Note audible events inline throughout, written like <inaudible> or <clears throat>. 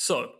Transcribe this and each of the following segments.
So,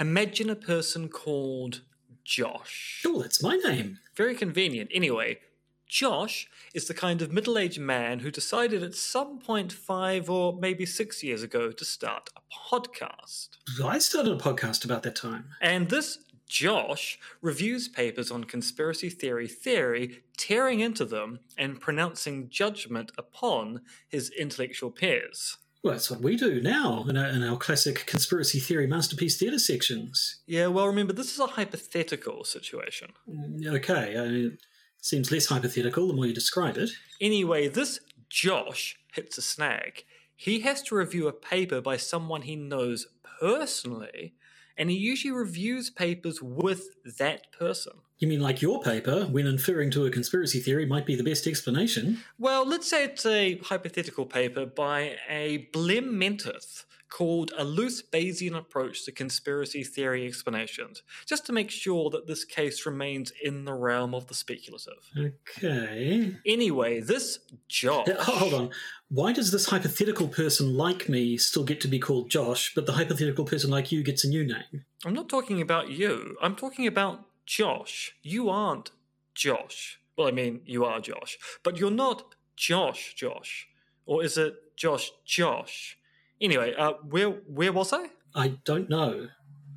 imagine a person called Josh. Oh, that's my name. Very convenient. Anyway, Josh is the kind of middle aged man who decided at some point five or maybe six years ago to start a podcast. I started a podcast about that time. And this Josh reviews papers on conspiracy theory theory, tearing into them and pronouncing judgment upon his intellectual peers. Well, that's what we do now in our, in our classic conspiracy theory masterpiece theatre sections. Yeah, well, remember, this is a hypothetical situation. Mm, Okay, I mean, it seems less hypothetical the more you describe it. Anyway, this Josh hits a snag. He has to review a paper by someone he knows personally, and he usually reviews papers with that person. You mean like your paper, when inferring to a conspiracy theory, might be the best explanation? Well, let's say it's a hypothetical paper by a Blem Mentith called A Loose Bayesian Approach to Conspiracy Theory Explanations, just to make sure that this case remains in the realm of the speculative. Okay. Anyway, this Josh. Uh, Hold on. Why does this hypothetical person like me still get to be called Josh, but the hypothetical person like you gets a new name? I'm not talking about you. I'm talking about Josh. You aren't Josh. Well, I mean, you are Josh, but you're not Josh Josh. Or is it Josh Josh? Anyway, uh, where where was I? I don't know.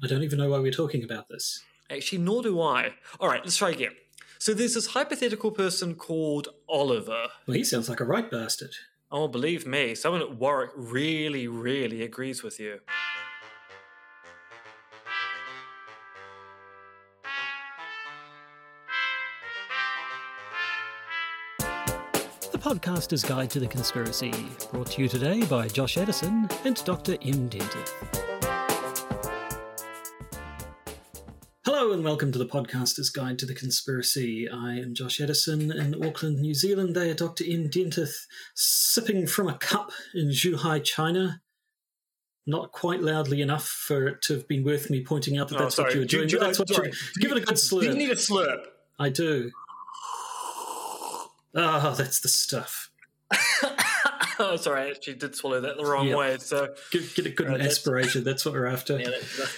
I don't even know why we're talking about this. Actually, nor do I. All right, let's try again. So there's this hypothetical person called Oliver. Well, he sounds like a right bastard. Oh, believe me, someone at Warwick really, really agrees with you. Podcaster's Guide to the Conspiracy, brought to you today by Josh Edison and Dr. M. Dentith. Hello and welcome to the Podcaster's Guide to the Conspiracy. I am Josh Edison in Auckland, New Zealand. They are Dr. M. Dentith sipping from a cup in Zhuhai, China. Not quite loudly enough for it to have been worth me pointing out that Oh, that's what you were doing. do- but that's what sorry. you give it a good slurp. Do you need a slurp? I do. Ah, that's the stuff. <laughs> oh, sorry, I actually did swallow that the wrong Yep. way. So Get, get a good Right, that's- aspiration. That's what we're after. yeah, that's,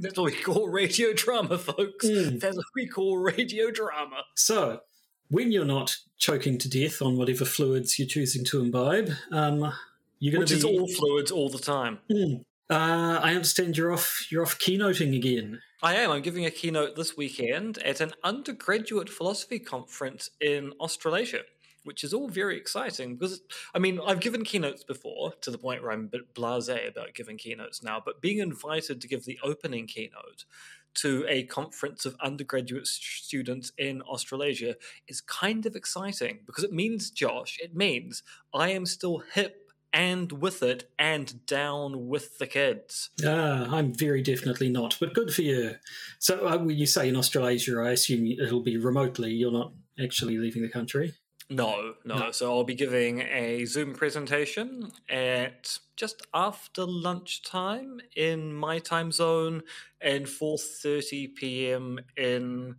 that's what we call radio drama, folks. Mm. That's what we call radio drama. So, when you're not choking to death on whatever fluids you're choosing to imbibe, um, you're going to is be. all fluids all the time. Mm. Uh, I understand you're off. You're off keynoting again. I am. I'm giving a keynote this weekend at an undergraduate philosophy conference in Australasia, which is all very exciting because, I mean, I've given keynotes before to the point where I'm a bit blase about giving keynotes now, but being invited to give the opening keynote to a conference of undergraduate students in Australasia is kind of exciting because it means, Josh, it means I am still hip and with it and down with the kids. Ah, I'm very definitely not, but good for you. So, uh, when you say in Australasia, I assume it'll be remotely. You're not actually leaving the country. No, no, No. So I'll be giving a Zoom presentation at just after lunchtime in my time zone and 4:30 p.m. in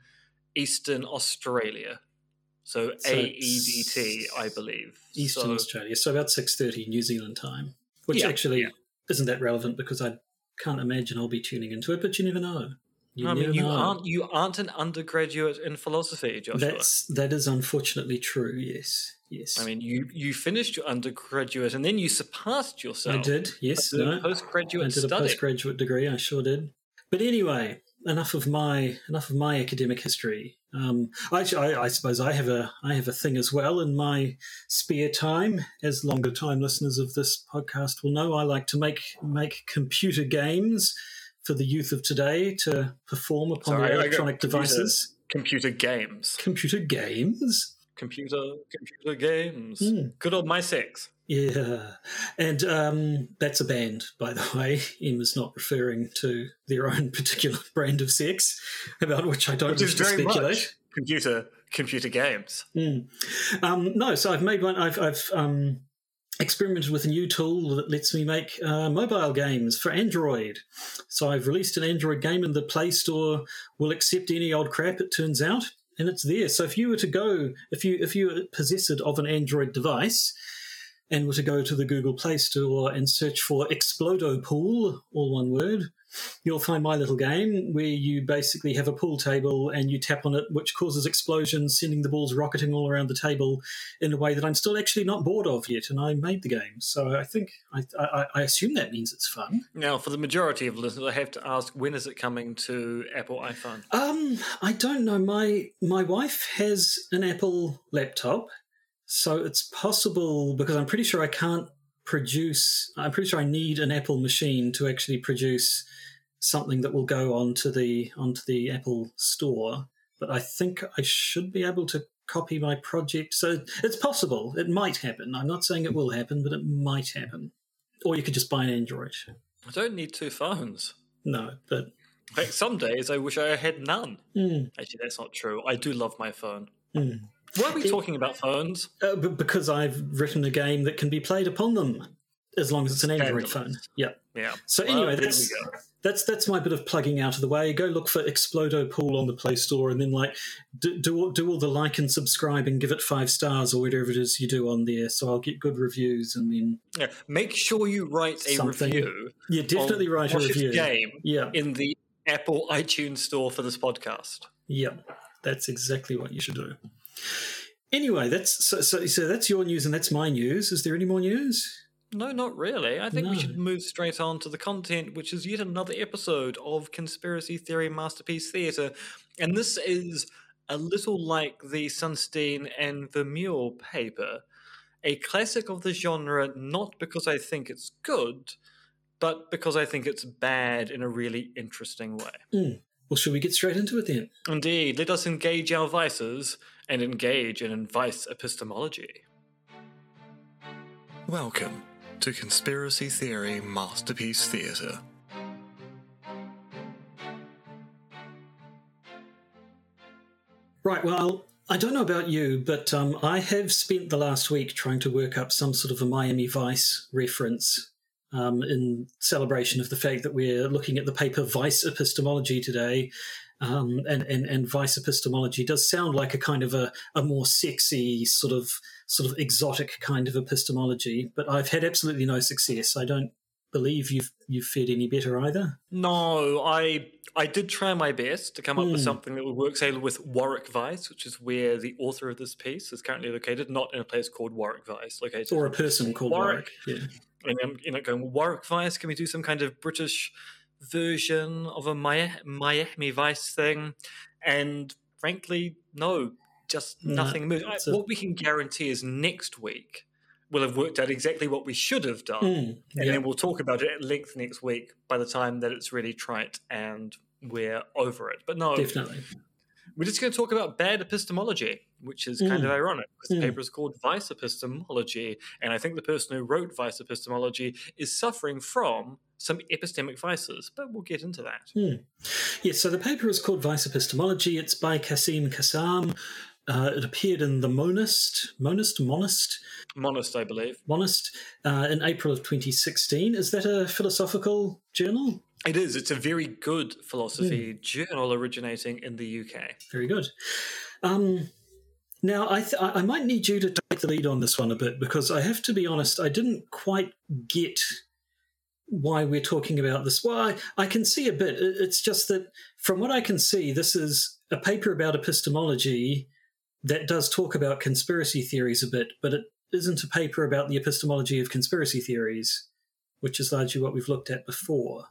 Eastern Australia. So, So AEDT, I believe. Eastern so, Australia, so about six thirty New Zealand time, which Yeah, actually yeah. isn't that relevant because I can't imagine I'll be tuning into it. But you never know. You I mean, you know. aren't you aren't an undergraduate in philosophy, Joshua. That's that is unfortunately true. Yes, yes. I mean, you you finished your undergraduate and then you surpassed yourself. I did. Yes, no, postgraduate I did a study. postgraduate degree. I sure did. But anyway, enough of my enough of my academic history. Um, actually, I, I suppose I have a I have a thing as well in my spare time. As longer time listeners of this podcast will know, I like to make make computer games for the youth of today to perform upon Sorry, their electronic computer. devices. computer games. Computer games. Computer computer games. Hmm. Good old Mi-Sex. Yeah, and um, that's a band, by the way. M's not referring to their own <laughs> particular brand of sex, about which I don't Which wish is to speculate. much computer computer games. Mm. Um, no, so I've made one. I've, I've um, experimented with a new tool that lets me make uh, mobile games for Android. So I've released an Android game, and the Play Store will accept any old crap. It turns out, and it's there. So if you were to go, if you if you are possessed of an Android device, and were to go to the Google Play Store and search for Explodo Pool, all one word, you'll find my little game where you basically have a pool table and you tap on it, which causes explosions, sending the balls rocketing all around the table in a way that I'm still actually not bored of yet. And I made the game, so I think I, I, I assume that means it's fun. Now, for the majority of listeners, I have to ask, when is it coming to Apple iPhone? Um, I don't know. My my wife has an Apple laptop, so it's possible because I'm pretty sure I can't produce. I'm pretty sure I need an Apple machine to actually produce something that will go onto the onto the Apple Store. But I think I should be able to copy my project. So it's possible. It might happen. I'm not saying it will happen, but it might happen. Or you could just buy an Android. I don't need two phones. No, but In fact, some days I wish I had none. mm, Actually, that's not true. I do love my phone. mm. Why are we It- talking about phones? Uh, because I've written a game that can be played upon them, as long as it's an Android phone. Yeah. Yeah. So anyway, there that's that's that's my bit of plugging out of the way. Go look for Explodo Pool on the Play Store, and then like do do all, do all the like and subscribe and give it five stars or whatever it is you do on there. So I'll get good reviews, and then Yeah. Make sure you write a Something. review. yeah, definitely write a review. game Yeah, in the Apple iTunes store for this podcast. yeah, that's exactly what you should do. Anyway, that's so, so so that's your news and that's my news. Is there any more news? No, not really. I think we should move straight on to the content, which is yet another episode of Conspiracy Theory Masterpiece Theatre. And this is a little like the Sunstein and Vermeule paper, a classic of the genre, not because I think it's good, but because I think it's bad in a really interesting way. Hmm. Well, should we get straight into it then? Indeed, let us engage our vices and engage in vice epistemology. Welcome to Conspiracy Theory Masterpiece Theatre. Right. Well, I don't know about you, but um, I have spent the last week trying to work up some sort of a Miami Vice reference um, in celebration of the fact that we're looking at the paper Vice Epistemology today. Um, and, and, and vice epistemology does sound like a kind of a, a more sexy sort of sort of exotic kind of epistemology, but I've had absolutely no success. I don't believe you've you've fared any better either. No, I I did try my best to come up with Hmm. something that would work, say, with Warwick Vice, which is where the author of this piece is currently located, not in a place called Warwick Vice, located Or a person called Warwick. Warwick. Yeah. and I'm you know going Warwick Vice. Can we do some kind of British version of a Mi- Miami Vice thing? And frankly, no, just No, nothing moved. I- what we can guarantee is next week we'll have worked out exactly what we should have done, Mm, and yeah. then we'll talk about it at length next week. By the time that it's really trite and we're over it, but no, Definitely. We're just going to talk about bad epistemology, which is kind of Mm. ironic because Mm. the paper is called Vice Epistemology. And I think the person who wrote Vice Epistemology is suffering from some epistemic vices, but we'll get into that. Yes, so the paper is called Vice Epistemology. It's by Quassim Cassam. Uh, it appeared in the Monist, Monist, Monist, Monist, I believe. Monist uh, in April of 2016. Is that a philosophical journal? It is. It's a very good philosophy Hmm. journal originating in the UK. Very good. Um, now, I, th- I I might need you to take the lead on this one a bit because I have to be honest, I didn't quite get why we're talking about this. Well, I, I can see a bit. It's just that from what I can see, this is a paper about epistemology that does talk about conspiracy theories a bit, but it isn't a paper about the epistemology of conspiracy theories, which is largely what we've looked at before.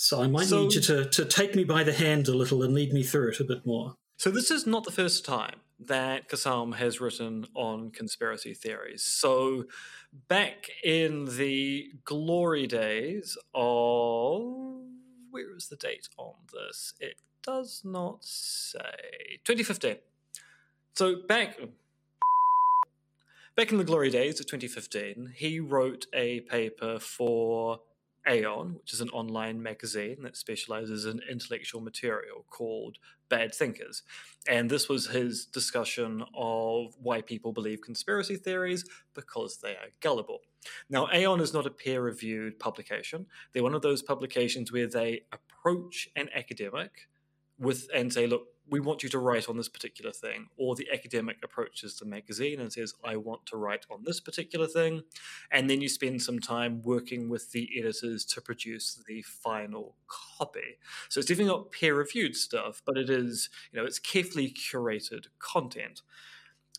So I might So- need you to, to take me by the hand a little and lead me through it a bit more. So this is not the first time that Cassam has written on conspiracy theories. So back in the glory days of where is the date on this? It does not say. 2015. So back back in the glory days of 2015, he wrote a paper for Aeon, which is an online magazine that specializes in intellectual material called Bad Thinkers. And this was his discussion of why people believe conspiracy theories because they are gullible. Now, Aeon is not a peer reviewed publication. They're one of those publications where they approach an academic with and say, look, we want you to write on this particular thing, or the academic approaches the magazine and says, I want to write on this particular thing. And then you spend some time working with the editors to produce the final copy. So it's definitely not peer reviewed stuff, but it is, you know, it's carefully curated content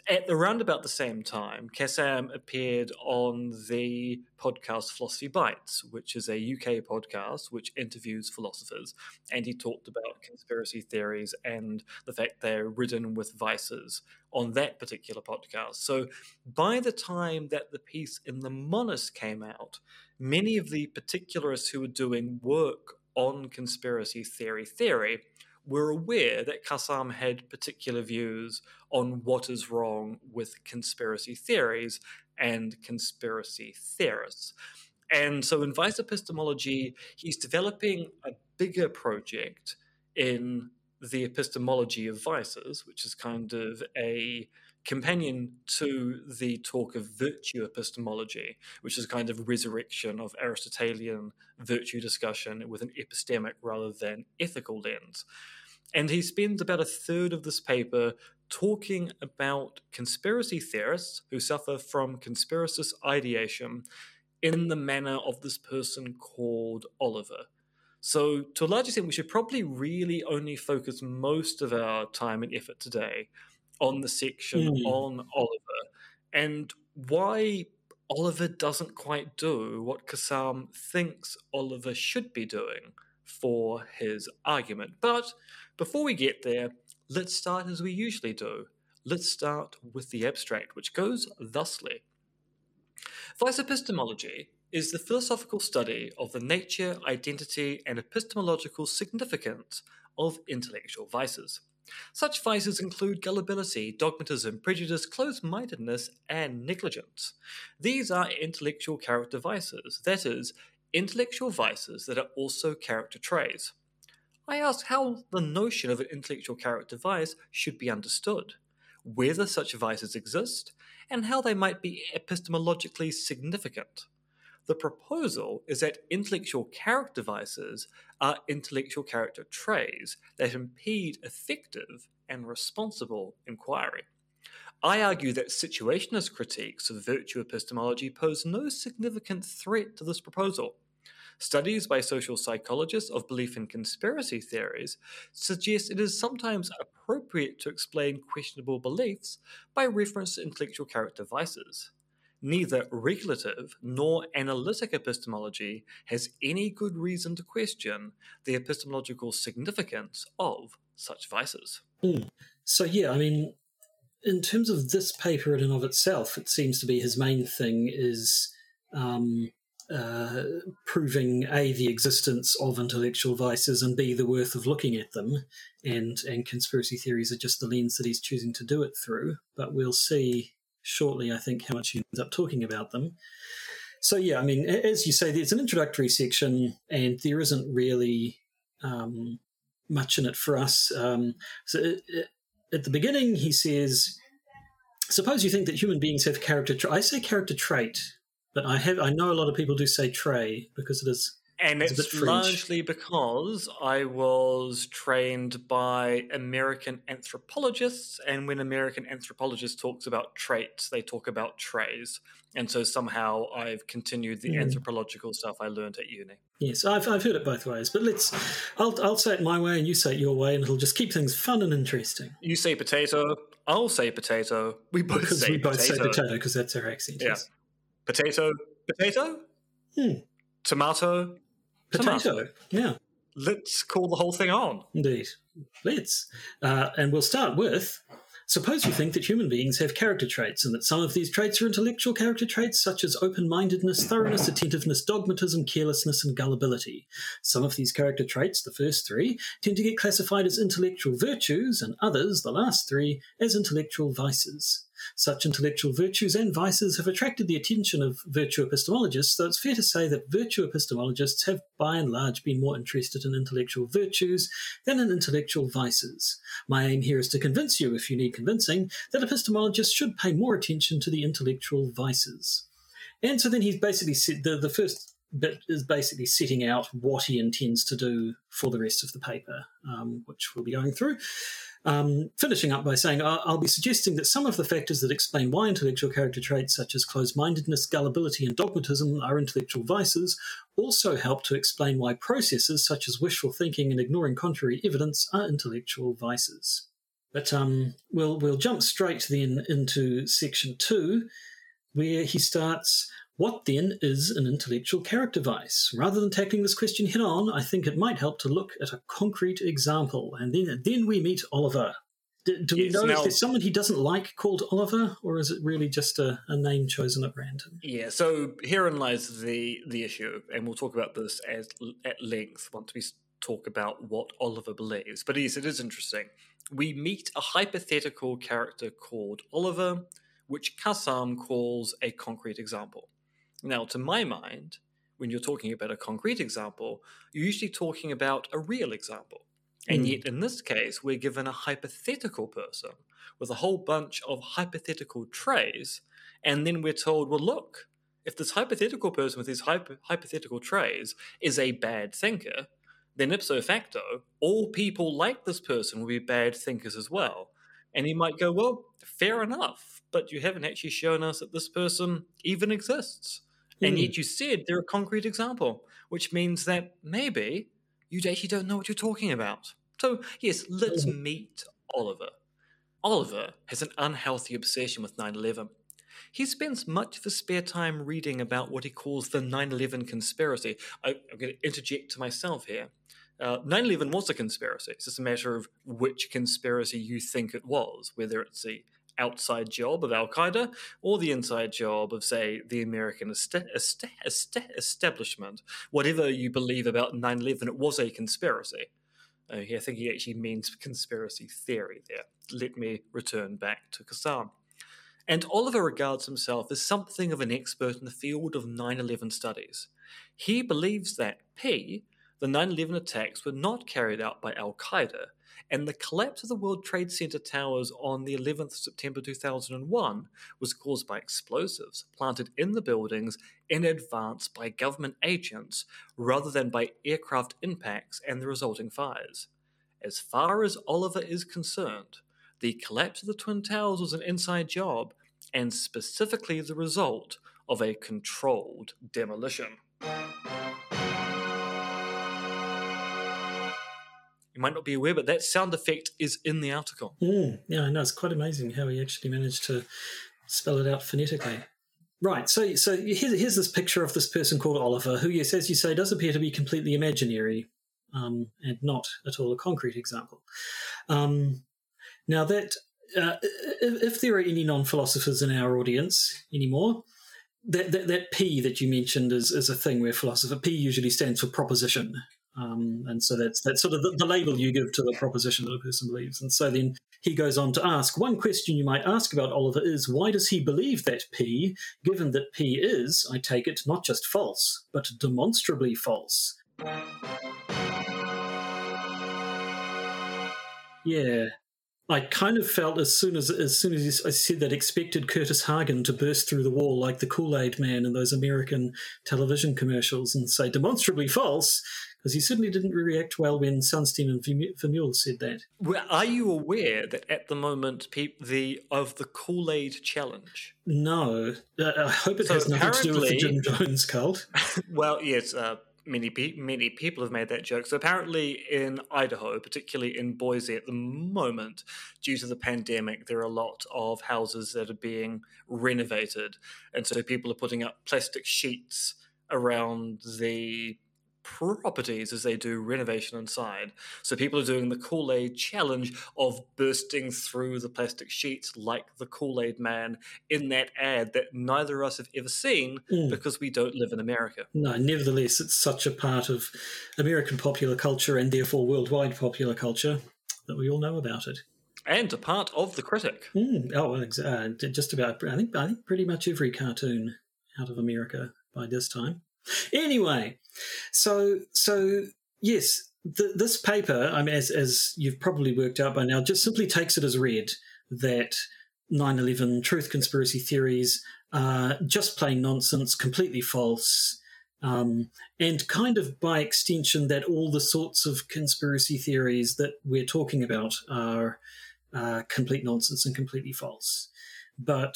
at around about the same time, Cassam appeared on the podcast Philosophy Bites, which is a UK podcast which interviews philosophers. And he talked about conspiracy theories and the fact they're ridden with vices on that particular podcast. So by the time that the piece in the Monist came out, many of the particularists who were doing work on conspiracy theory theory were aware that Cassam had particular views on what is wrong with conspiracy theories and conspiracy theorists. And so in Vice Epistemology, he's developing a bigger project in the epistemology of vices, which is kind of a companion to the talk of virtue epistemology, which is a kind of resurrection of Aristotelian virtue discussion with an epistemic rather than ethical lens. And he spends about a third of this paper talking about conspiracy theorists who suffer from conspiracist ideation in the manner of this person called Oliver. So, to a large extent, we should probably really only focus most of our time and effort today on the section mm. on Oliver and why Oliver doesn't quite do what Cassam thinks Oliver should be doing for his argument. But before we get there, let's start as we usually do. Let's start with the abstract, which goes thusly Vice epistemology is the philosophical study of the nature, identity, and epistemological significance of intellectual vices. Such vices include gullibility, dogmatism, prejudice, closed mindedness, and negligence. These are intellectual character vices, that is, intellectual vices that are also character traits. I ask how the notion of an intellectual character vice should be understood, whether such vices exist, and how they might be epistemologically significant. The proposal is that intellectual character vices are intellectual character traits that impede effective and responsible inquiry. I argue that situationist critiques of virtue epistemology pose no significant threat to this proposal. Studies by social psychologists of belief in conspiracy theories suggest it is sometimes appropriate to explain questionable beliefs by reference to intellectual character vices. Neither regulative nor analytic epistemology has any good reason to question the epistemological significance of such vices. Mm. So, yeah, I mean, in terms of this paper in and of itself, it seems to be his main thing is um, uh, proving a the existence of intellectual vices and b the worth of looking at them and and conspiracy theories are just the lens that he's choosing to do it through but we'll see shortly i think how much he ends up talking about them. So yeah i mean as you say there's an introductory section and there isn't really um, much in it for us. Um, so it, it, at the beginning he says suppose you think that human beings have character tra- i say character trait but I have I know a lot of people do say tray because it is and it's, it's largely because I was trained by American anthropologists, and when American anthropologists talks about traits, they talk about trays, and so somehow I've continued the mm. anthropological stuff I learned at uni. Yes, I've, I've heard it both ways, but let's I'll I'll say it my way and you say it your way, and it'll just keep things fun and interesting. You say potato, I'll say potato. We both because say we both potato. say potato because that's our accent. Yeah. Potato, potato, hmm. tomato, potato. Yeah. Let's call the whole thing on. Indeed. Let's. Uh, and we'll start with Suppose you think that human beings have character traits and that some of these traits are intellectual character traits such as open mindedness, thoroughness, attentiveness, dogmatism, carelessness, and gullibility. Some of these character traits, the first three, tend to get classified as intellectual virtues, and others, the last three, as intellectual vices. Such intellectual virtues and vices have attracted the attention of virtue epistemologists, though it's fair to say that virtue epistemologists have by and large been more interested in intellectual virtues than in intellectual vices. My aim here is to convince you, if you need convincing, that epistemologists should pay more attention to the intellectual vices. And so then he's basically said the, the first bit is basically setting out what he intends to do for the rest of the paper, um, which we'll be going through. Um, finishing up by saying, I'll, be suggesting that some of the factors that explain why intellectual character traits such as closed mindedness, gullibility, and dogmatism are intellectual vices also help to explain why processes such as wishful thinking and ignoring contrary evidence are intellectual vices. But um, we'll, we'll jump straight then into section two, where he starts what then is an intellectual character vice? Rather than tackling this question head on, I think it might help to look at a concrete example. And then, then we meet Oliver. Do, do yes, we know now, if there's someone he doesn't like called Oliver, or is it really just a, a, name chosen at random? Yeah, so herein lies the the issue, and we'll talk about this as, at length once we talk about what Oliver believes. But yes, it is interesting. We meet a hypothetical character called Oliver, which Cassam calls a concrete example. Now, to my mind, when you're talking about a concrete example, you're usually talking about a real example. And mm. yet, in this case, we're given a hypothetical person with a whole bunch of hypothetical trays, and then we're told, well, look, if this hypothetical person with these hypo- hypothetical trays is a bad thinker, then ipso facto, all people like this person will be bad thinkers as well. And he might go, well, fair enough, but you haven't actually shown us that this person even exists. And hmm. yet you said they're a concrete example, which means that maybe you actually don't know what you're talking about. So, yes, let's hmm. meet Oliver. Oliver has an unhealthy obsession with 9 11. He spends much of his spare time reading about what he calls the 9 11 conspiracy. I, am going to interject to myself here. Uh, 9 11 was a conspiracy. It's just a matter of which conspiracy you think it was, whether it's the outside job of Al Qaeda or the inside job of, say, the American est- est- est- establishment. Whatever you believe about 9 11, it was a conspiracy. Uh, I think he actually means conspiracy theory there. Let me return back to Cassam. And Oliver regards himself as something of an expert in the field of 9 11 studies. He believes that P, the 9 11 attacks, were not carried out by Al Qaeda, and the collapse of the World Trade Center towers on the 11th of September 2001 was caused by explosives planted in the buildings in advance by government agents rather than by aircraft impacts and the resulting fires. As far as Oliver is concerned, the collapse of the Twin Towers was an inside job and specifically the result of a controlled demolition. You might not be aware, but that sound effect is in the article. Mm, yeah, I know. It's quite amazing how he actually managed to spell it out phonetically. Right. So, so here's, here's this picture of this person called Oliver, who, yes, as you say, does appear to be completely imaginary um, and not at all a concrete example. Um, now, that uh, if, if, there are any non-philosophers in our audience anymore, that, that, that P that you mentioned is, is a thing where philosopher P usually stands for proposition, um, and so that's that's sort of the, the, label you give to the proposition that a person believes. And so then he goes on to ask one question you might ask about Oliver is why does he believe that P, given that P is, I take it, not just false, but demonstrably false? Yeah, I kind of felt as soon as as soon as I said that, expected Kurtis Hagen to burst through the wall like the Kool Aid Man in those American television commercials and say demonstrably false, because he certainly didn't react well when Sunstein and Vermeule said that. Well, are you aware that at the moment the of the Kool Aid challenge? No, uh, I hope it so has nothing to do with the Jim Jones cult. <laughs> well, yes. Uh, many many people have made that joke. So apparently, in Idaho, particularly in Boise at the moment, due to the pandemic, there are a lot of houses that are being renovated, and so people are putting up plastic sheets around the properties as they do renovation inside. So people are doing the Kool Aid challenge of bursting through the plastic sheets like the Kool Aid man in that ad that neither of us have ever seen mm. because we don't live in America. No, nevertheless, it's such a part of American popular culture and therefore worldwide popular culture that we all know about it. And a part of the critic. Mm. Oh, uh, just about. I think I think pretty much every cartoon out of America by this time. Anyway, so so yes, this paper, I mean, as, as you've probably worked out by now, just simply takes it as read that 9/11 truth conspiracy theories are just plain nonsense, completely false. Um, and kind of by extension, that all the sorts of conspiracy theories that we're talking about are uh, complete nonsense and completely false. But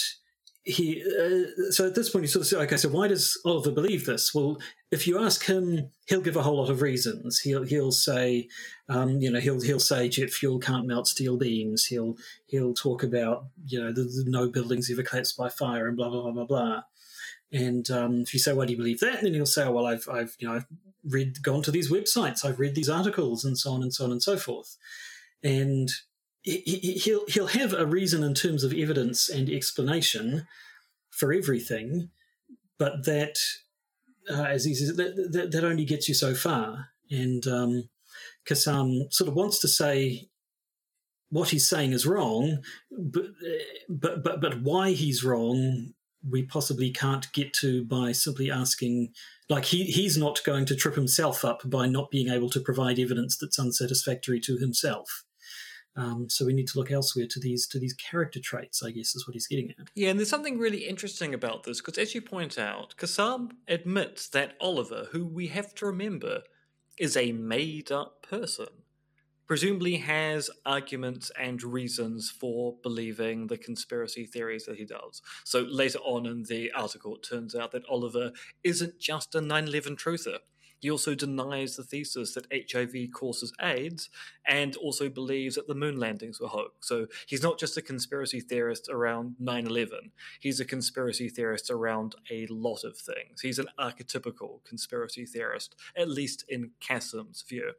he, uh, so at this point, he sort of said, okay, so why does Oliver believe this? Well, if you ask him, he'll give a whole lot of reasons. He'll he'll say, um, you know, he'll he'll say jet fuel can't melt steel beams. He'll he'll talk about, you know, the, the no buildings ever collapsed by fire and blah blah blah blah blah. And um, if you say, "Why do you believe that?" then he'll say, "Well, I've, I've, you know, I've read, gone to these websites, I've read these articles, and so on and so on and so forth." And he, he'll he'll have a reason in terms of evidence and explanation for everything, but that, uh, as he says, that, that, that only gets you so far. And um, Cassam sort of wants to say what he's saying is wrong, but but but but why he's wrong we possibly can't get to by simply asking like he he's not going to trip himself up by not being able to provide evidence that's unsatisfactory to himself um, so we need to look elsewhere to these to these character traits i guess is what he's getting at yeah and there's something really interesting about this because as you point out cassam admits that oliver who we have to remember is a made up person presumably has arguments and reasons for believing the conspiracy theories that he does. So later on in the article, it turns out that Oliver isn't just a 9 11 truther. He also denies the thesis that HIV causes AIDS and also believes that the moon landings were hoax. So he's not just a conspiracy theorist around 9 11, he's a conspiracy theorist around a lot of things. He's an archetypical conspiracy theorist, at least in Cassam's view.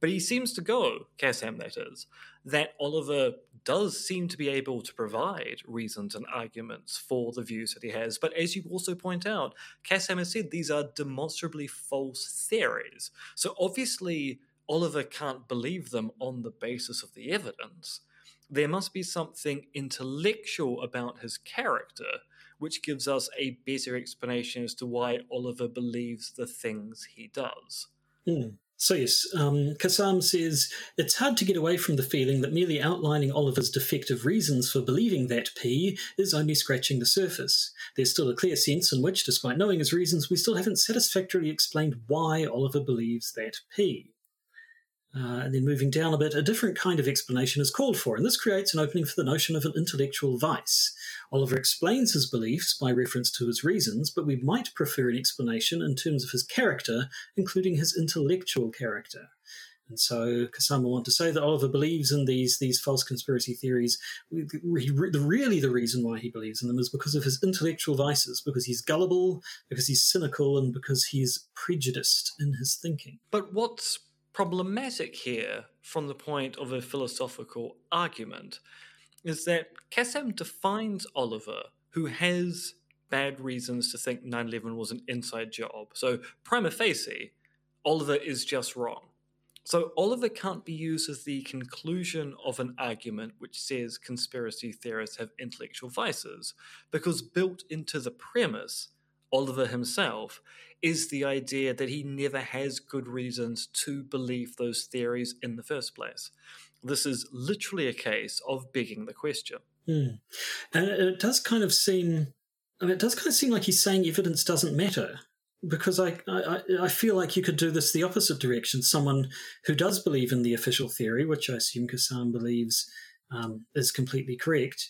But he seems to go, Cassam that is, that Oliver does seem to be able to provide reasons and arguments for the views that he has. But as you also point out, Cassam has said these are demonstrably false theories. So obviously, Oliver can't believe them on the basis of the evidence. There must be something intellectual about his character which gives us a better explanation as to why Oliver believes the things he does. Mm. So, yes, um, Cassam says it's hard to get away from the feeling that merely outlining Oliver's defective reasons for believing that P is only scratching the surface. There's still a clear sense in which, despite knowing his reasons, we still haven't satisfactorily explained why Oliver believes that P. Uh, and then moving down a bit, a different kind of explanation is called for, and this creates an opening for the notion of an intellectual vice. Oliver explains his beliefs by reference to his reasons, but we might prefer an explanation in terms of his character, including his intellectual character. And so Cassam want to say that Oliver believes in these these false conspiracy theories. Really, the reason why he believes in them is because of his intellectual vices, because he's gullible, because he's cynical, and because he's prejudiced in his thinking. But what's problematic here, from the point of a philosophical argument, is that Cassam defines Oliver, who has bad reasons to think 9 11 was an inside job. So, prima facie, Oliver is just wrong. So, Oliver can't be used as the conclusion of an argument which says conspiracy theorists have intellectual vices, because built into the premise, Oliver himself, is the idea that he never has good reasons to believe those theories in the first place. This is literally a case of begging the question. Mm. And it does kind of seem, I mean, it does kind of seem like he's saying evidence doesn't matter. Because I, I, I feel like you could do this the opposite direction. Someone who does believe in the official theory, which I assume Cassam believes um, is completely correct,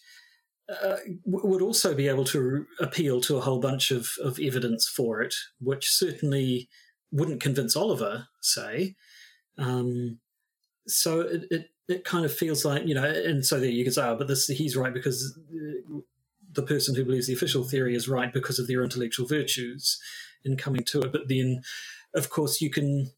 uh, would also be able to appeal to a whole bunch of, of evidence for it, which certainly wouldn't convince Oliver, say. Um, so it, it, it kind of feels like you know, and so there you can say, oh, but this he's right because uh, the person who believes the official theory is right because of their intellectual virtues in coming to it. But then, of course, you can.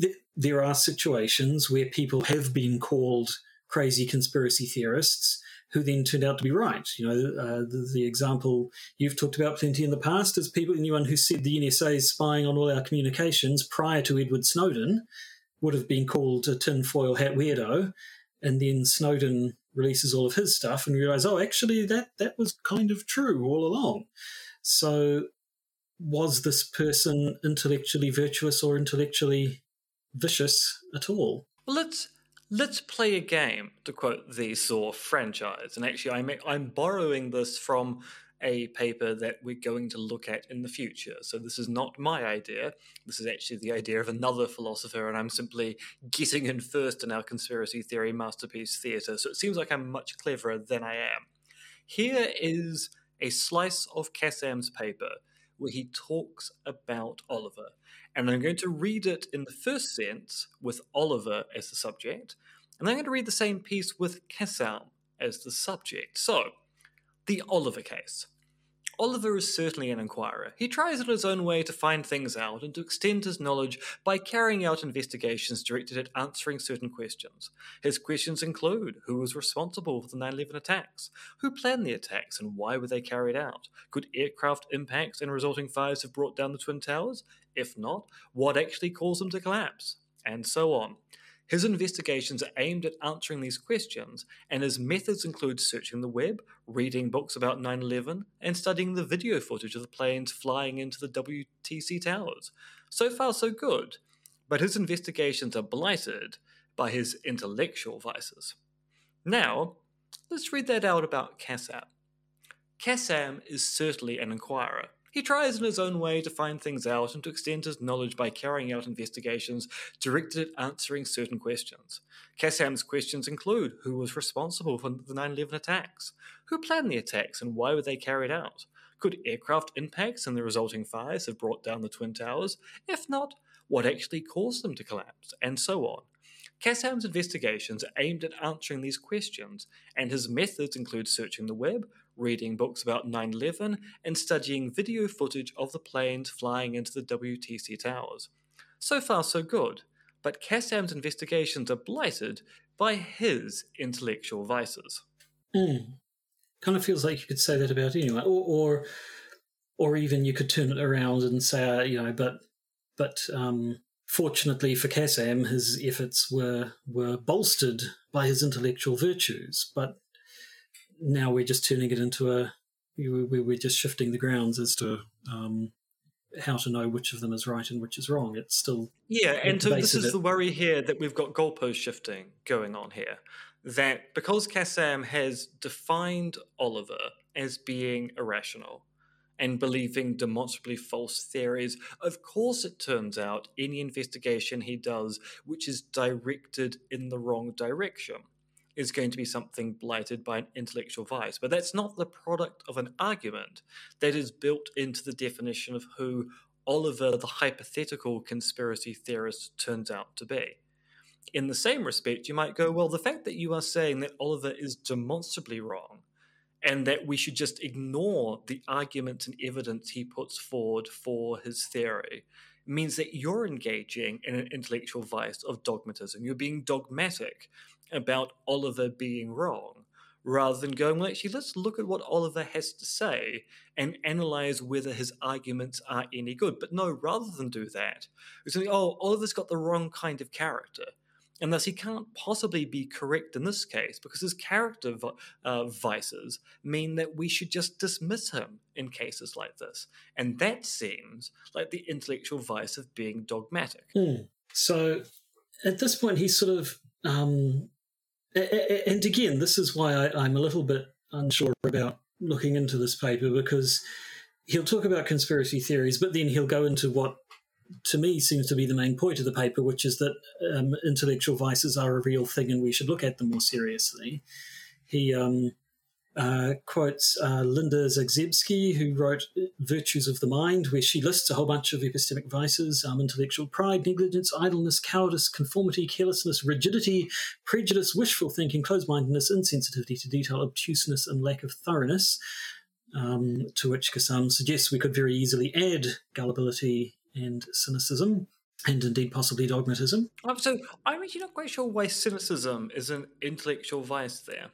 Th- there are situations where people have been called crazy conspiracy theorists who then turned out to be right. You know, uh, the, the, example you've talked about plenty in the past is people, anyone who said the NSA is spying on all our communications prior to Edward Snowden would have been called a tinfoil hat weirdo. And then Snowden releases all of his stuff and realize, oh, actually, that, that was kind of true all along. So, was this person intellectually virtuous or intellectually vicious at all? Well, let's let's play a game, to quote the Saw franchise. And actually, I'm, I'm borrowing this from a paper that we're going to look at in the future. So this is not my idea. This is actually the idea of another philosopher, and I'm simply getting in first in our conspiracy theory masterpiece theatre. So it seems like I'm much cleverer than I am. Here is a slice of Cassam's paper where he talks about Oliver. And I'm going to read it in the first sense with Oliver as the subject, and I'm going to read the same piece with Cassam as the subject. So, the Oliver case. Oliver is certainly an inquirer. He tries in his own way to find things out and to extend his knowledge by carrying out investigations directed at answering certain questions. His questions include who was responsible for the 9 11 attacks, who planned the attacks and why were they carried out, could aircraft impacts and resulting fires have brought down the Twin Towers? If not, what actually caused them to collapse? And so on. His investigations are aimed at answering these questions, and his methods include searching the web, reading books about 9 11, and studying the video footage of the planes flying into the WTC towers. So far, so good, but his investigations are blighted by his intellectual vices. Now, let's read that out about Cassam. Cassam is certainly an inquirer. He tries in his own way to find things out and to extend his knowledge by carrying out investigations directed at answering certain questions. Cassam's questions include who was responsible for the 9 11 attacks, who planned the attacks and why were they carried out, could aircraft impacts and the resulting fires have brought down the Twin Towers? If not, what actually caused them to collapse, and so on. Cassam's investigations aimed at answering these questions, and his methods include searching the web, reading books about 9 11, and studying video footage of the planes flying into the WTC towers. So far, so good, but Cassam's investigations are blighted by his intellectual vices. Mm. Kind of feels like you could say that about anyone, or, or, or even you could turn it around and say, uh, you know, but, but um, fortunately for Cassam, his efforts were were bolstered by his intellectual virtues. But now we're just turning it into a we're just shifting the grounds as to um, how to know which of them is right and which is wrong. It's still yeah, and so this is the worry here that we've got goalpost shifting going on here. That because Cassam has defined Oliver as being irrational and believing demonstrably false theories, of course it turns out any investigation he does which is directed in the wrong direction is going to be something blighted by an intellectual vice. But that's not the product of an argument that is built into the definition of who Oliver, the hypothetical conspiracy theorist, turns out to be. In the same respect, you might go, well, the fact that you are saying that Oliver is demonstrably wrong and that we should just ignore the arguments and evidence he puts forward for his theory means that you're engaging in an intellectual vice of dogmatism. You're being dogmatic about Oliver being wrong rather than going, well, actually, let's look at what Oliver has to say and analyze whether his arguments are any good. But no, rather than do that, we're saying, oh, Oliver's got the wrong kind of character. And thus, he can't possibly be correct in this case because his character uh, vices mean that we should just dismiss him in cases like this. And that seems like the intellectual vice of being dogmatic. Mm. So at this point, he's sort of um, and again, this is why I, am a little bit unsure about looking into this paper because he'll talk about conspiracy theories, but then he'll go into what to me seems to be the main point of the paper, which is that um, intellectual vices are a real thing and we should look at them more seriously. He um, uh, quotes uh, Linda Zagzebski, who wrote Virtues of the Mind, where she lists a whole bunch of epistemic vices um, intellectual pride, negligence, idleness, cowardice, conformity, carelessness, rigidity, prejudice, wishful thinking, closed mindedness, insensitivity to detail, obtuseness, and lack of thoroughness. Um, to which Cassam suggests we could very easily add gullibility and cynicism and indeed possibly dogmatism. Um, so I'm actually not quite sure why cynicism is an intellectual vice there.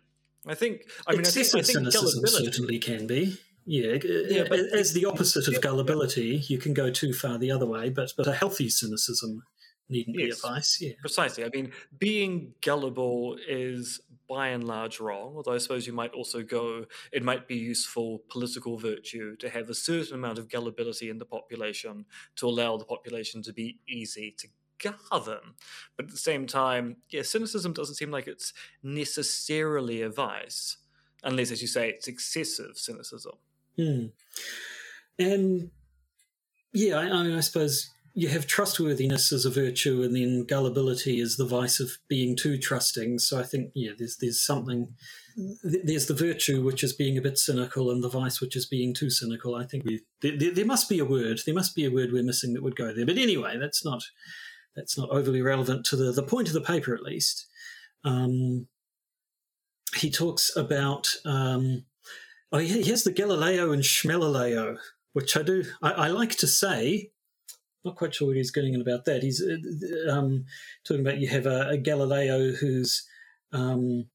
I think. I mean, excessive I think, I think cynicism certainly can be. Yeah, yeah but as the opposite of gullibility, you can go too far the other way. But but a healthy cynicism needn't yes, be a vice. Yeah, precisely. I mean, being gullible is by and large wrong. Although I suppose you might also go, it might be useful political virtue to have a certain amount of gullibility in the population to allow the population to be easy to govern. But at the same time, yeah, cynicism doesn't seem like it's necessarily a vice, unless, as you say, it's excessive cynicism. Hmm. And yeah, I, I mean, I suppose you have trustworthiness as a virtue, and then gullibility is the vice of being too trusting. So I think yeah, there's there's something. There's the virtue which is being a bit cynical, and the vice which is being too cynical. I think we, there, there must be a word. There must be a word we're missing that would go there. But anyway, that's not that's not overly relevant to the the point of the paper, at least. Um, he talks about. Um, oh, he has the Galileo and Schmelileo, which I do. I, I like to say not quite sure what he's getting in about that. He's uh, um, talking about you have a, a Galileo who's um,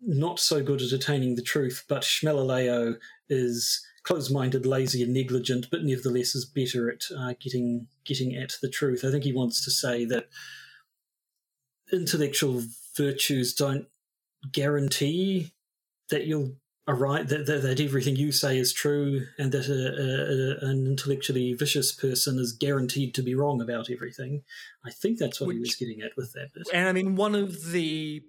not so good at attaining the truth, but Schmelileo is close-minded, lazy, and negligent, but nevertheless is better at uh, getting getting at the truth. I think he wants to say that intellectual virtues don't guarantee that you'll right that, that, that, everything you say is true and that a, a, an intellectually vicious person is guaranteed to be wrong about everything. I think that's what Which, he was getting at with that bit. And I mean, one of the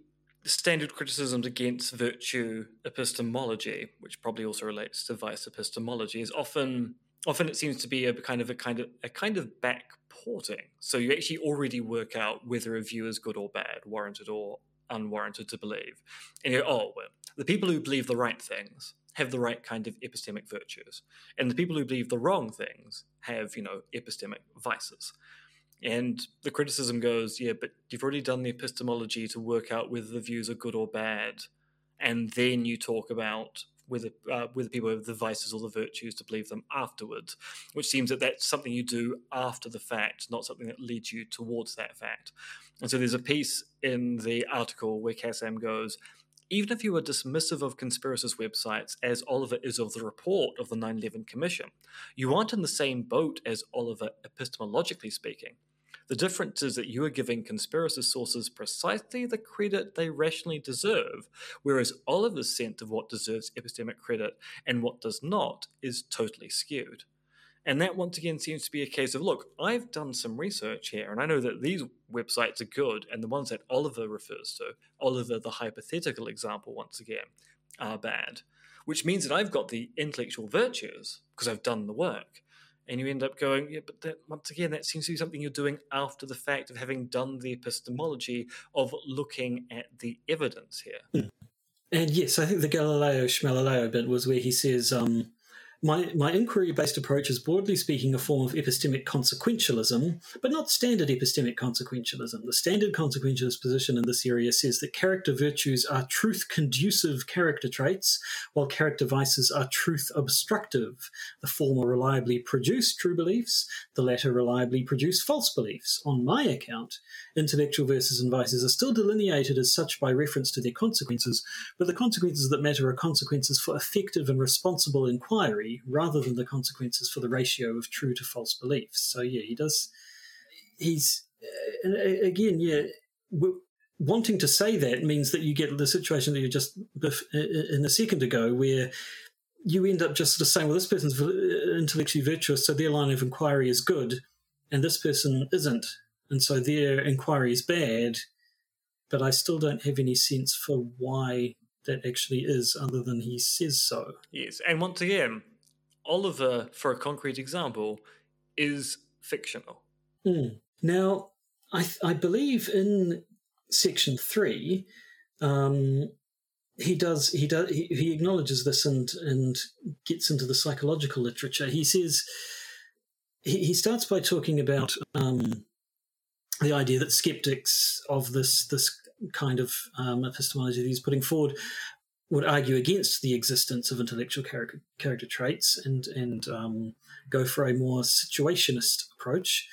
standard criticisms against virtue epistemology, which probably also relates to vice epistemology, is often often it seems to be a kind of a kind of a kind of backporting. So you actually already work out whether a view is good or bad, warranted or unwarranted to believe. And you go, oh well, the people who believe the right things have the right kind of epistemic virtues, and the people who believe the wrong things have, you know, epistemic vices. And the criticism goes, yeah, but you've already done the epistemology to work out whether the views are good or bad, and then you talk about whether uh, whether people have the vices or the virtues to believe them afterwards, which seems that that's something you do after the fact, not something that leads you towards that fact. And so there's a piece in the article where Cassam goes, even if you are dismissive of conspiracist websites, as Oliver is of the report of the 9 11 Commission, you aren't in the same boat as Oliver epistemologically speaking. The difference is that you are giving conspiracy sources precisely the credit they rationally deserve, whereas Oliver's sense of what deserves epistemic credit and what does not is totally skewed. And that once again seems to be a case of look, I've done some research here, and I know that these websites are good, and the ones that Oliver refers to, Oliver, the hypothetical example, once again, are bad. Which means that I've got the intellectual virtues because I've done the work. And you end up going, yeah, but that, once again, that seems to be something you're doing after the fact of having done the epistemology of looking at the evidence here. Hmm. And yes, I think the Galileo Schmelileo bit was where he says, um, my, my inquiry based approach is broadly speaking a form of epistemic consequentialism, but not standard epistemic consequentialism. The standard consequentialist position in this area says that character virtues are truth conducive character traits, while character vices are truth obstructive. The former reliably produce true beliefs, the latter reliably produce false beliefs. On my account, intellectual verses and vices are still delineated as such by reference to their consequences, but the consequences that matter are consequences for effective and responsible inquiry rather than the consequences for the ratio of true to false beliefs. So yeah, he does. He's uh, uh again, yeah. Wanting to say that means that you get the situation that you just uh, uh, in a second ago, where you end up just sort of saying, "Well, this person's intellectually virtuous, so their line of inquiry is good, and this person isn't, and so their inquiry is bad." But I still don't have any sense for why that actually is, other than he says so. Yes, and once again, Oliver, for a concrete example, is fictional. Mm. Now, I, I believe in section three, um, he does he does he, he acknowledges this and and gets into the psychological literature. He says he, he starts by talking about um, the idea that skeptics of this this kind of um, epistemology that he's putting forward would argue against the existence of intellectual character, character traits and and um, go for a more situationist approach.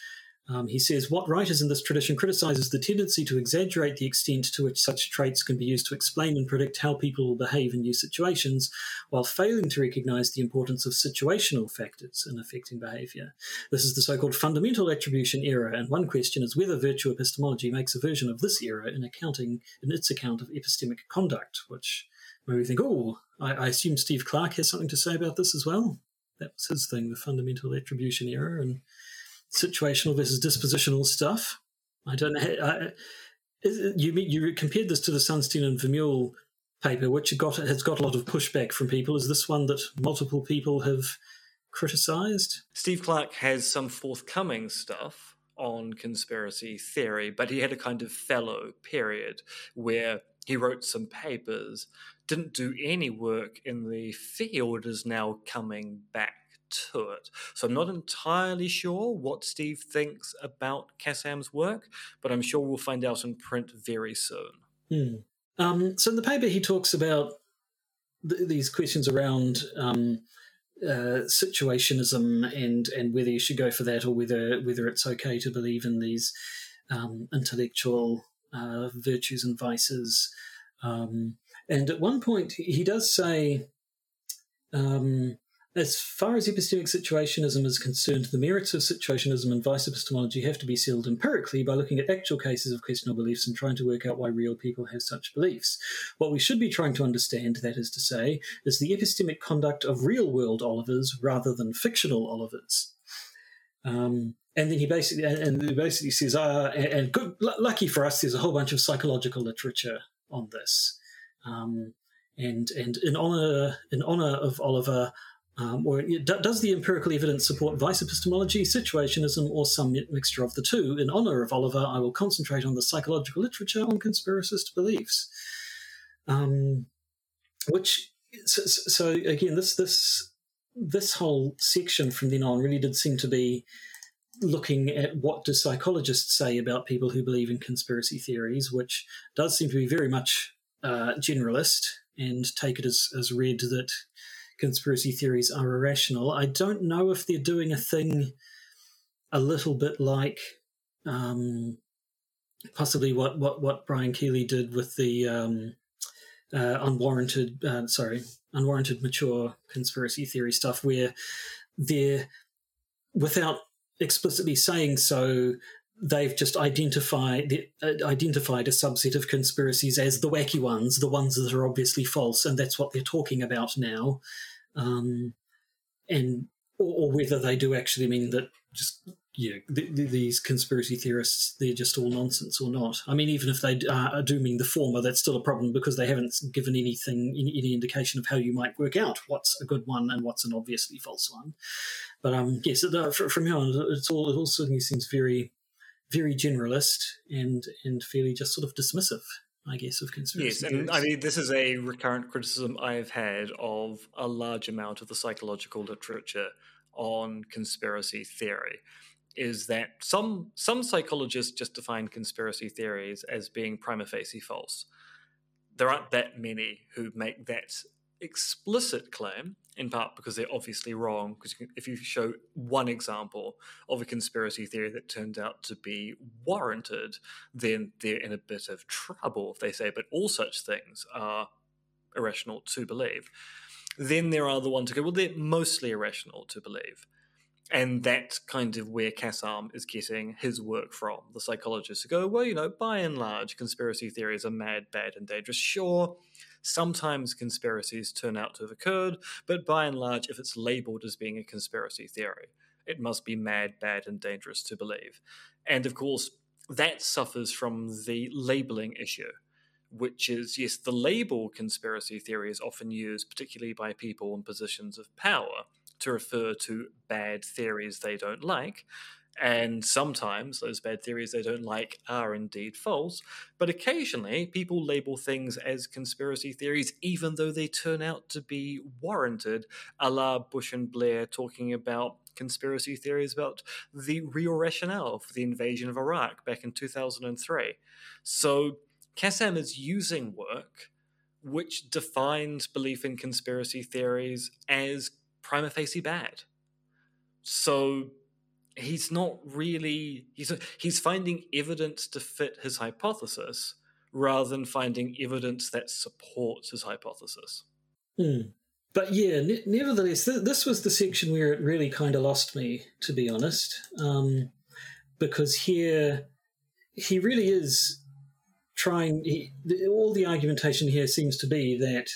Um, he says what writers in this tradition criticizes the tendency to exaggerate the extent to which such traits can be used to explain and predict how people will behave in new situations, while failing to recognize the importance of situational factors in affecting behavior. This is the so-called fundamental attribution error, and one question is whether virtue epistemology makes a version of this error in accounting in its account of epistemic conduct, which where we think, oh, I, I, assume Steve Clarke has something to say about this as well. That was his thing, the fundamental attribution error and situational versus dispositional stuff. I don't know. I, you you compared this to the Sunstein and Vermeule paper, which got has got a lot of pushback from people. Is this one that multiple people have criticised? Steve Clarke has some forthcoming stuff on conspiracy theory, but he had a kind of fellow period where he wrote some papers, didn't do any work in the field, is now coming back to it. So I'm not entirely sure what Steve thinks about Cassam's work, but I'm sure we'll find out in print very soon. Hmm. Um, so in the paper, he talks about th- these questions around um, uh, situationism and and whether you should go for that or whether whether it's okay to believe in these um, intellectual uh, virtues and vices. Um, and at one point, he does say um, as far as epistemic situationism is concerned, the merits of situationism and vice epistemology have to be sealed empirically by looking at actual cases of questionable beliefs and trying to work out why real people have such beliefs. What we should be trying to understand, that is to say, is the epistemic conduct of real world Olivers rather than fictional Olivers. Um, and then he basically and he basically says, uh, and good, lucky for us, there's a whole bunch of psychological literature on this. Um, and and in honor in honor of Oliver, um, or does the empirical evidence support vice epistemology, situationism, or some mixture of the two? In honor of Oliver, I will concentrate on the psychological literature on conspiracist beliefs. Um, which, so, so, again, this this this whole section from then on really did seem to be looking at what do psychologists say about people who believe in conspiracy theories, which does seem to be very much uh, generalist and take it as, as read that conspiracy theories are irrational. I don't know if they're doing a thing a little bit like um, possibly what, what, what Brian Keeley did with the um, uh, unwarranted, uh, sorry, unwarranted mature conspiracy theory stuff, where they're without explicitly saying so, they've just identified uh, identified a subset of conspiracies as the wacky ones, the ones that are obviously false, and that's what they're talking about now. Um, and or, or, whether they do actually mean that just you know th- th- these conspiracy theorists they're just all nonsense or not. I mean, even if they uh, do mean the former, that's still a problem because they haven't given anything any indication of how you might work out what's a good one and what's an obviously false one. But um, yes, uh, from here on, it's all it all certainly seems very very generalist and and fairly just sort of dismissive, I guess, of conspiracy. Yes, and I mean this is a recurrent criticism I've had of a large amount of the psychological literature on conspiracy theory is that some some psychologists just define conspiracy theories as being prima facie false. There aren't that many who make that explicit claim, in part because they're obviously wrong. Because if you show one example of a conspiracy theory that turned out to be warranted, then they're in a bit of trouble if they say, but all such things are irrational to believe. Then there are the ones who go, well, they're mostly irrational to believe. And that's kind of where Cassam is getting his work from. The psychologists who go, well, you know, by and large, conspiracy theories are mad, bad, and dangerous. Sure, sometimes conspiracies turn out to have occurred, but by and large, if it's labeled as being a conspiracy theory, it must be mad, bad, and dangerous to believe. And of course, that suffers from the labeling issue, which is yes, the label conspiracy theory is often used, particularly by people in positions of power to refer to bad theories they don't like. And sometimes those bad theories they don't like are indeed false, but occasionally people label things as conspiracy theories even though they turn out to be warranted, a la Bush and Blair talking about conspiracy theories about the real rationale for the invasion of Iraq back in 2003. So Cassam is using work which defines belief in conspiracy theories as prima facie bad. So he's not really he's he's finding evidence to fit his hypothesis rather than finding evidence that supports his hypothesis. Hmm. But yeah, ne- nevertheless, th- this was the section where it really kind of lost me, to be honest, um, because here he really is trying. He, all the argumentation here seems to be that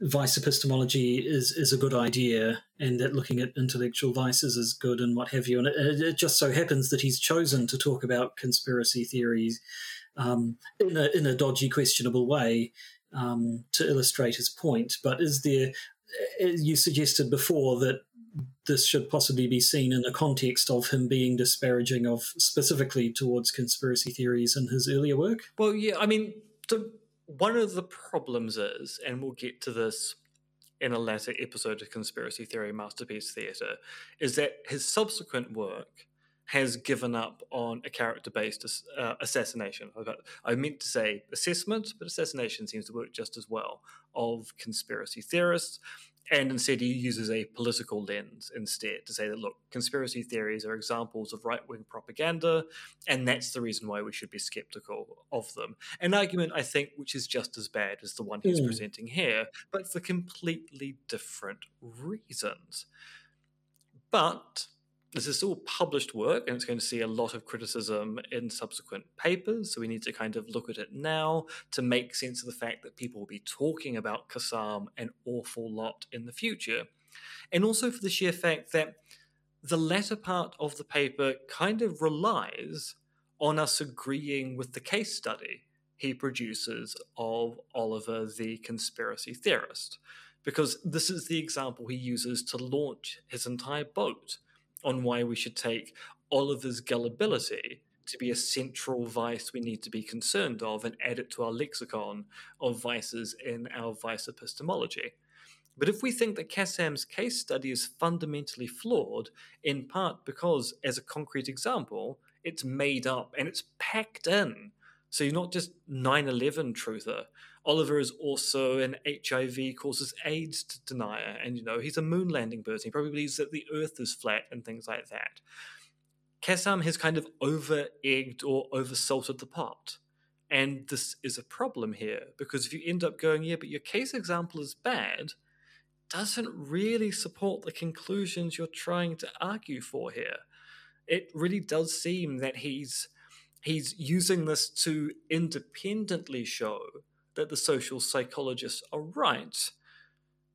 vice epistemology is is a good idea, and that looking at intellectual vices is good, and what have you. And it, it just so happens that he's chosen to talk about conspiracy theories um, in a in a dodgy, questionable way. um, to illustrate his point. But is there, uh, you suggested before that this should possibly be seen in the context of him being disparaging of specifically towards conspiracy theories in his earlier work? Well, yeah, I mean, the, one of the problems is, and we'll get to this in a later episode of Conspiracy Theory Masterpiece Theatre, is that his subsequent work has given up on a character based uh, assassination. I meant to say assessment, but assassination seems to work just as well of conspiracy theorists and instead he uses a political lens instead to say that look conspiracy theories are examples of right-wing propaganda and that's the reason why we should be skeptical of them an argument i think which is just as bad as the one he's mm. presenting here but for completely different reasons but this is all published work and it's going to see a lot of criticism in subsequent papers. So we need to kind of look at it now to make sense of the fact that people will be talking about Cassam an awful lot in the future. And also for the sheer fact that the latter part of the paper kind of relies on us agreeing with the case study he produces of Oliver the conspiracy theorist. Because this is the example he uses to launch his entire boat on why we should take Oliver's gullibility to be a central vice we need to be concerned of and add it to our lexicon of vices in our vice epistemology. But if we think that Cassam's case study is fundamentally flawed, in part because, as a concrete example, it's made up and it's packed in. So you're not just 9 11 truther, Oliver is also an HIV causes AIDS denier, and you know he's a moon landing person. He probably believes that the Earth is flat and things like that. Cassam has kind of over egged or over salted the pot. And this is a problem here because if you end up going, yeah, but your case example is bad, doesn't really support the conclusions you're trying to argue for here. It really does seem that he's he's using this to independently show that the social psychologists are right,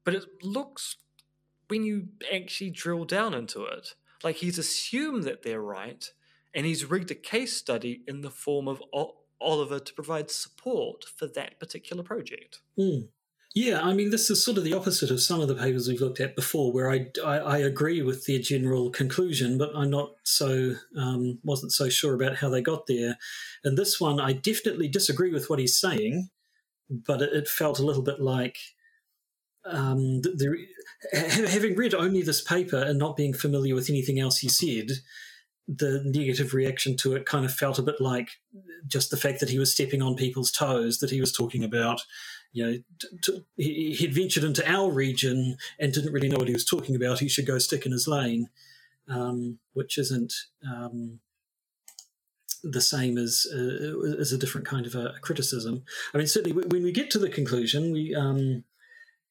but it looks, when you actually drill down into it, like he's assumed that they're right, and he's rigged a case study in the form of o- Oliver to provide support for that particular project. Mm. Yeah, I mean, this is sort of the opposite of some of the papers we've looked at before, where I, I, I agree with their general conclusion, but I'm not so um, wasn't so sure about how they got there. And this one, I definitely disagree with what he's saying, but it, felt a little bit like um, the, the, having read only this paper and not being familiar with anything else he said, the negative reaction to it kind of felt a bit like just the fact that he was stepping on people's toes, that he was talking about, you know, t- t- he, he'd ventured into our region and didn't really know what he was talking about. He should go stick in his lane, um, which isn't um, the same as uh, as a different kind of a, criticism. I mean, certainly when we get to the conclusion, we um,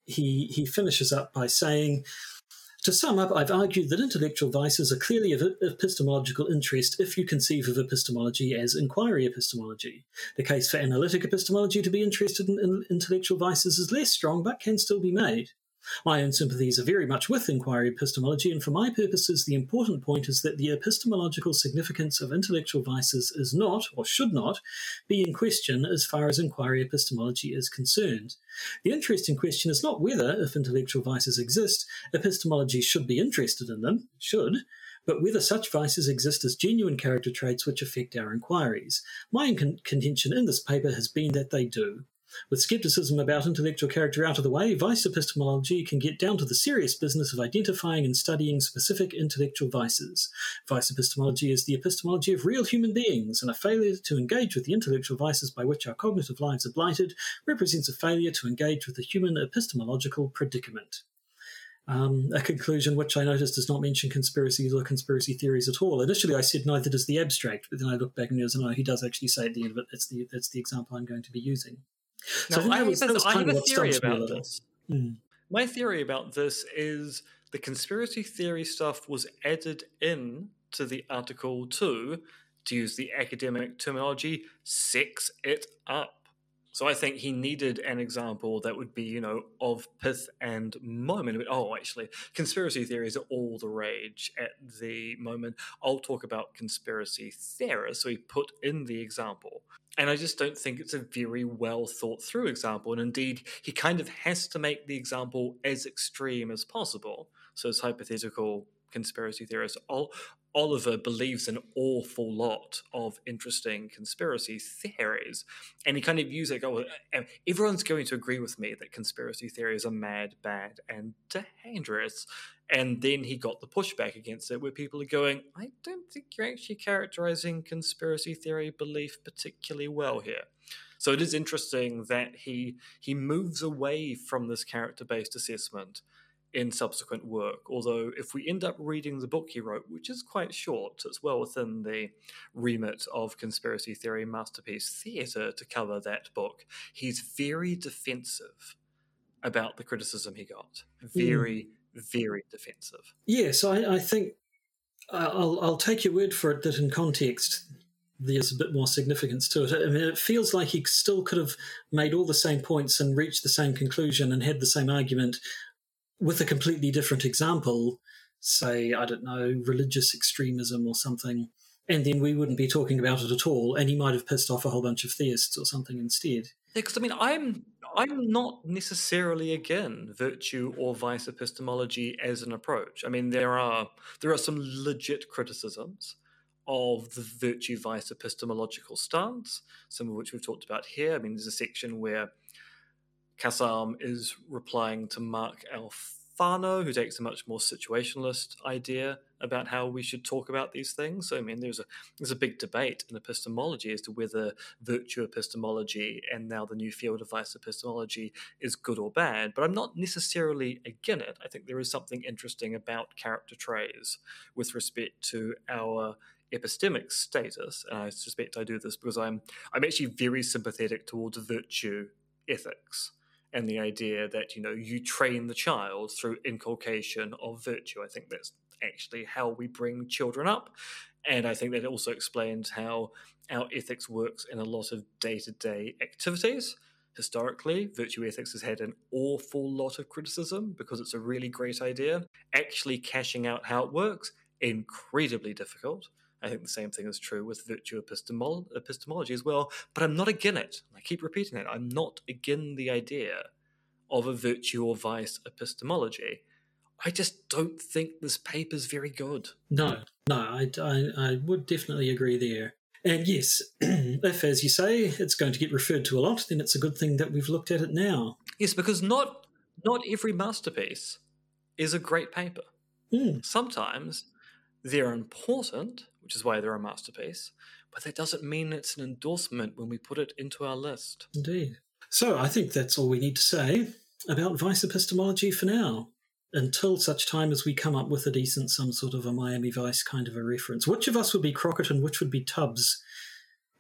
he he finishes up by saying. To sum up, I've argued that intellectual vices are clearly of epistemological interest if you conceive of epistemology as inquiry epistemology. The case for analytic epistemology to be interested in, in intellectual vices is less strong, but can still be made. My own sympathies are very much with inquiry epistemology, and for my purposes, the important point is that the epistemological significance of intellectual vices is not, or should not, be in question as far as inquiry epistemology is concerned. The interesting question is not whether, if intellectual vices exist, epistemology should be interested in them, should, but whether such vices exist as genuine character traits which affect our inquiries. My contention in this paper has been that they do. With skepticism about intellectual character out of the way, vice epistemology can get down to the serious business of identifying and studying specific intellectual vices. Vice epistemology is the epistemology of real human beings, and a failure to engage with the intellectual vices by which our cognitive lives are blighted represents a failure to engage with the human epistemological predicament. Um, a conclusion which I noticed does not mention conspiracies or conspiracy theories at all. Initially, I said neither does the abstract, but then I looked back and realized, no, he does actually say at the end of it, that's the, that's the example I'm going to be using. So I, I, have, was, I have a theory about this. Mm. My theory about this is the conspiracy theory stuff was added in to the article to, to use the academic terminology, sex it up. So I think he needed an example that would be, you know, of pith and moment. Oh, actually, conspiracy theories are all the rage at the moment. I'll talk about conspiracy theorists. So he put in the example. And I just don't think it's a very well thought through example. And indeed, he kind of has to make the example as extreme as possible. So, as hypothetical conspiracy theorist, Oliver believes an awful lot of interesting conspiracy theories. And he kind of uses it, oh, eh, everyone's going to agree with me that conspiracy theories are mad, bad, and dangerous. And then he got the pushback against it, where people are going, I don't think you're actually characterizing conspiracy theory belief particularly well here. So it is interesting that he he moves away from this character based assessment in subsequent work. Although, if we end up reading the book he wrote, which is quite short, it's well within the remit of conspiracy theory masterpiece theatre to cover that book, he's very defensive about the criticism he got. Very, mm. very defensive. Yes, I, I think I'll, I'll take your word for it that in context, there's a bit more significance to it. I mean, it feels like he still could have made all the same points and reached the same conclusion and had the same argument with a completely different example, say, I don't know, religious extremism or something, and then we wouldn't be talking about it at all, and he might have pissed off a whole bunch of theists or something instead. Yeah, because I mean, I'm I'm not necessarily again virtue or vice epistemology as an approach. I mean, there are there are some legit criticisms of the virtue vice epistemological stance, some of which we've talked about here. I mean, there's a section where Cassam is replying to Mark Alfano, who takes a much more situationalist idea about how we should talk about these things. So, I mean, there's a there's a big debate in epistemology as to whether virtue epistemology and now the new field of vice epistemology is good or bad. But I'm not necessarily against it. I think there is something interesting about character traits with respect to our epistemic status, and I suspect I do this because I'm I'm actually very sympathetic towards virtue ethics and the idea that you know you train the child through inculcation of virtue. I think that's actually how we bring children up, and I think that it also explains how our ethics works in a lot of day-to-day activities. Historically, virtue ethics has had an awful lot of criticism because it's a really great idea. Actually, cashing out how it works incredibly difficult. I think the same thing is true with virtue epistemolo- epistemology as well. But I'm not against it. I keep repeating it. I'm not against the idea of a virtue or vice epistemology. I just don't think this paper's very good. No, no, I, I, I would definitely agree there. And yes, <clears throat> if, as you say, it's going to get referred to a lot, then it's a good thing that we've looked at it now. Yes, because not not every masterpiece is a great paper. Mm. Sometimes they're important, which is why they're a masterpiece, but that doesn't mean it's an endorsement when we put it into our list. Indeed. So I think that's all we need to say about vice epistemology for now, until such time as we come up with a decent, some sort of a Miami Vice kind of a reference. Which of us would be Crockett and which would be Tubbs?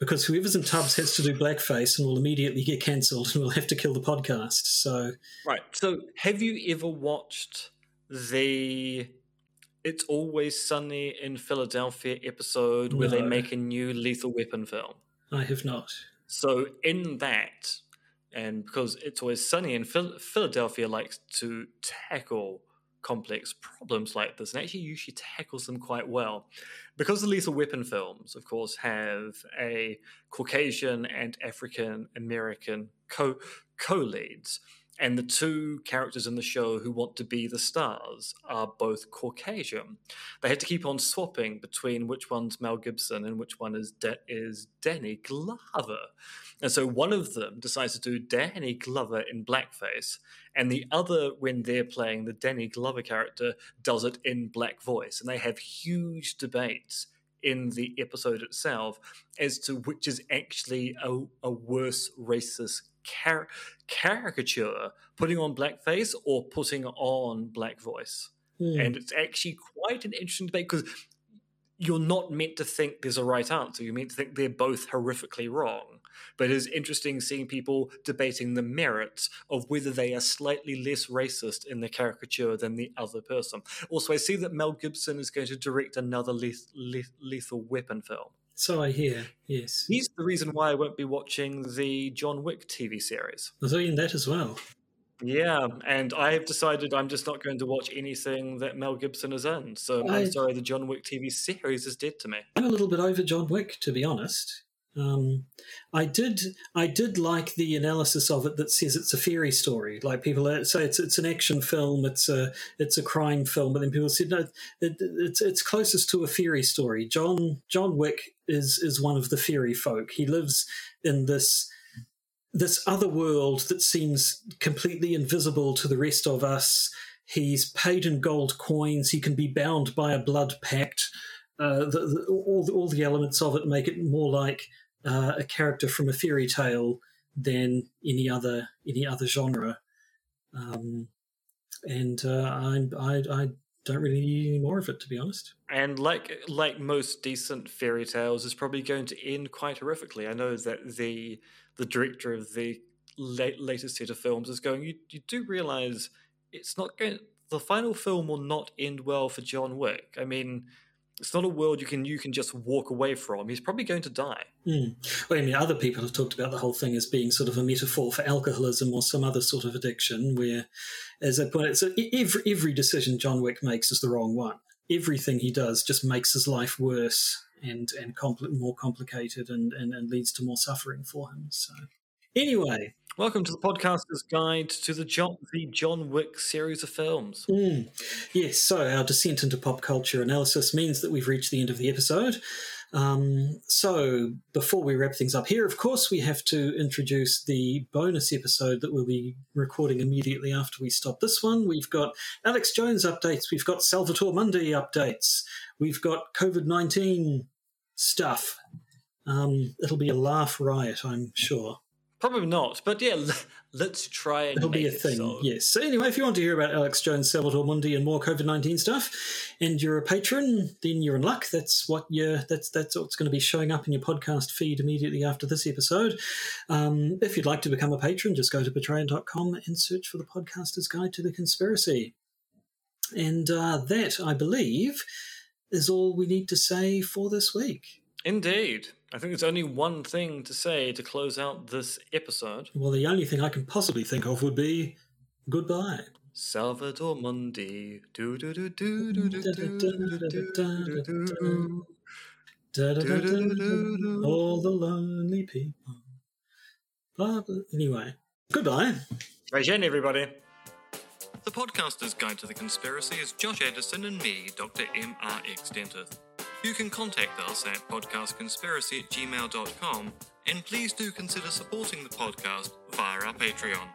Because whoever's in Tubbs has to do blackface and will immediately get cancelled and we'll have to kill the podcast. So Right. So have you ever watched the it's Always Sunny in Philadelphia episode where they make a new Lethal Weapon film. I have not. So, in that, and because It's Always Sunny in Philadelphia likes to tackle complex problems like this and actually usually tackles them quite well. Because the Lethal Weapon films, of course, have a Caucasian and African American co leads and the two characters in the show who want to be the stars are both Caucasian. They had to keep on swapping between which one's Mel Gibson and which one is De- is Danny Glover. And so one of them decides to do Danny Glover in blackface, and the other, when they're playing the Danny Glover character, does it in black voice. And they have huge debates in the episode itself as to which is actually a, a worse racist car- caricature, putting on blackface or putting on black voice. Mm. And it's actually quite an interesting debate because you're not meant to think there's a right answer. You're meant to think they're both horrifically wrong. But it's interesting seeing people debating the merits of whether they are slightly less racist in the caricature than the other person. Also, I see that Mel Gibson is going to direct another leth- leth- Lethal Weapon film. So I hear, yes. He's the reason why I won't be watching the John Wick TV series. Was in that as well. Yeah, and I have decided I'm just not going to watch anything that Mel Gibson is in. So I, am sorry, the John Wick TV series is dead to me. I'm a little bit over John Wick, to be honest. Um, I did I did like the analysis of it that says it's a fairy story. Like people say it's it's an action film, it's a it's a crime film, but then people said no, it, it's it's closest to a fairy story. John John Wick is is one of the fairy folk. He lives in this this other world that seems completely invisible to the rest of us. He's paid in gold coins. He can be bound by a blood pact. Uh, the, the, all, the, all the elements of it make it more like uh, a character from a fairy tale than any other any other genre. Um, and uh, I, I, I don't really need any more of it, to be honest. And like like most decent fairy tales, is probably going to end quite horrifically. I know that the the director of the late, latest set of films is going. You you do realize it's not going. The final film will not end well for John Wick. I mean, it's not a world you can you can just walk away from. He's probably going to die. Mm. Well, I mean, other people have talked about the whole thing as being sort of a metaphor for alcoholism or some other sort of addiction. Where, as I put it, so every every decision John Wick makes is the wrong one. Everything he does just makes his life worse and and compl- more complicated and, and and leads to more suffering for him. So, anyway, Welcome to the podcaster's guide to the John, the John Wick series of films. Mm. Yes, so our descent into pop culture analysis means that we've reached the end of the episode. Um, so before we wrap things up here, of course, we have to introduce the bonus episode that we'll be recording immediately after we stop this one. We've got Alex Jones updates, we've got Salvator Mundi updates, we've got COVID 19 stuff. Um, it'll be a laugh riot, I'm sure. Probably not, but yeah, let's try and It'll be a thing, so. yes. So anyway, if you want to hear about Alex Jones, Salvator Mundi, and more COVID nineteen stuff, and you're a patron, then you're in luck. That's what you're. that's that's what's going to be showing up in your podcast feed immediately after this episode. Um, if you'd like to become a patron, just go to patreon.com and search for the podcaster's guide to the conspiracy. And uh, that, I believe, is all we need to say for this week. Indeed. I think there's only one thing to say to close out this episode. Well, the only thing I can possibly think of would be goodbye. Salvador Mundi. All the lonely people. Anyway, goodbye. Again, everybody. The podcaster's guide to the conspiracy is Josh Anderson and me, Dr. M.R.X. Dentith. You can contact us at podcastconspiracy at gmail.com and please do consider supporting the podcast via our Patreon.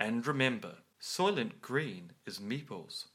And remember, Soylent Green is meeples.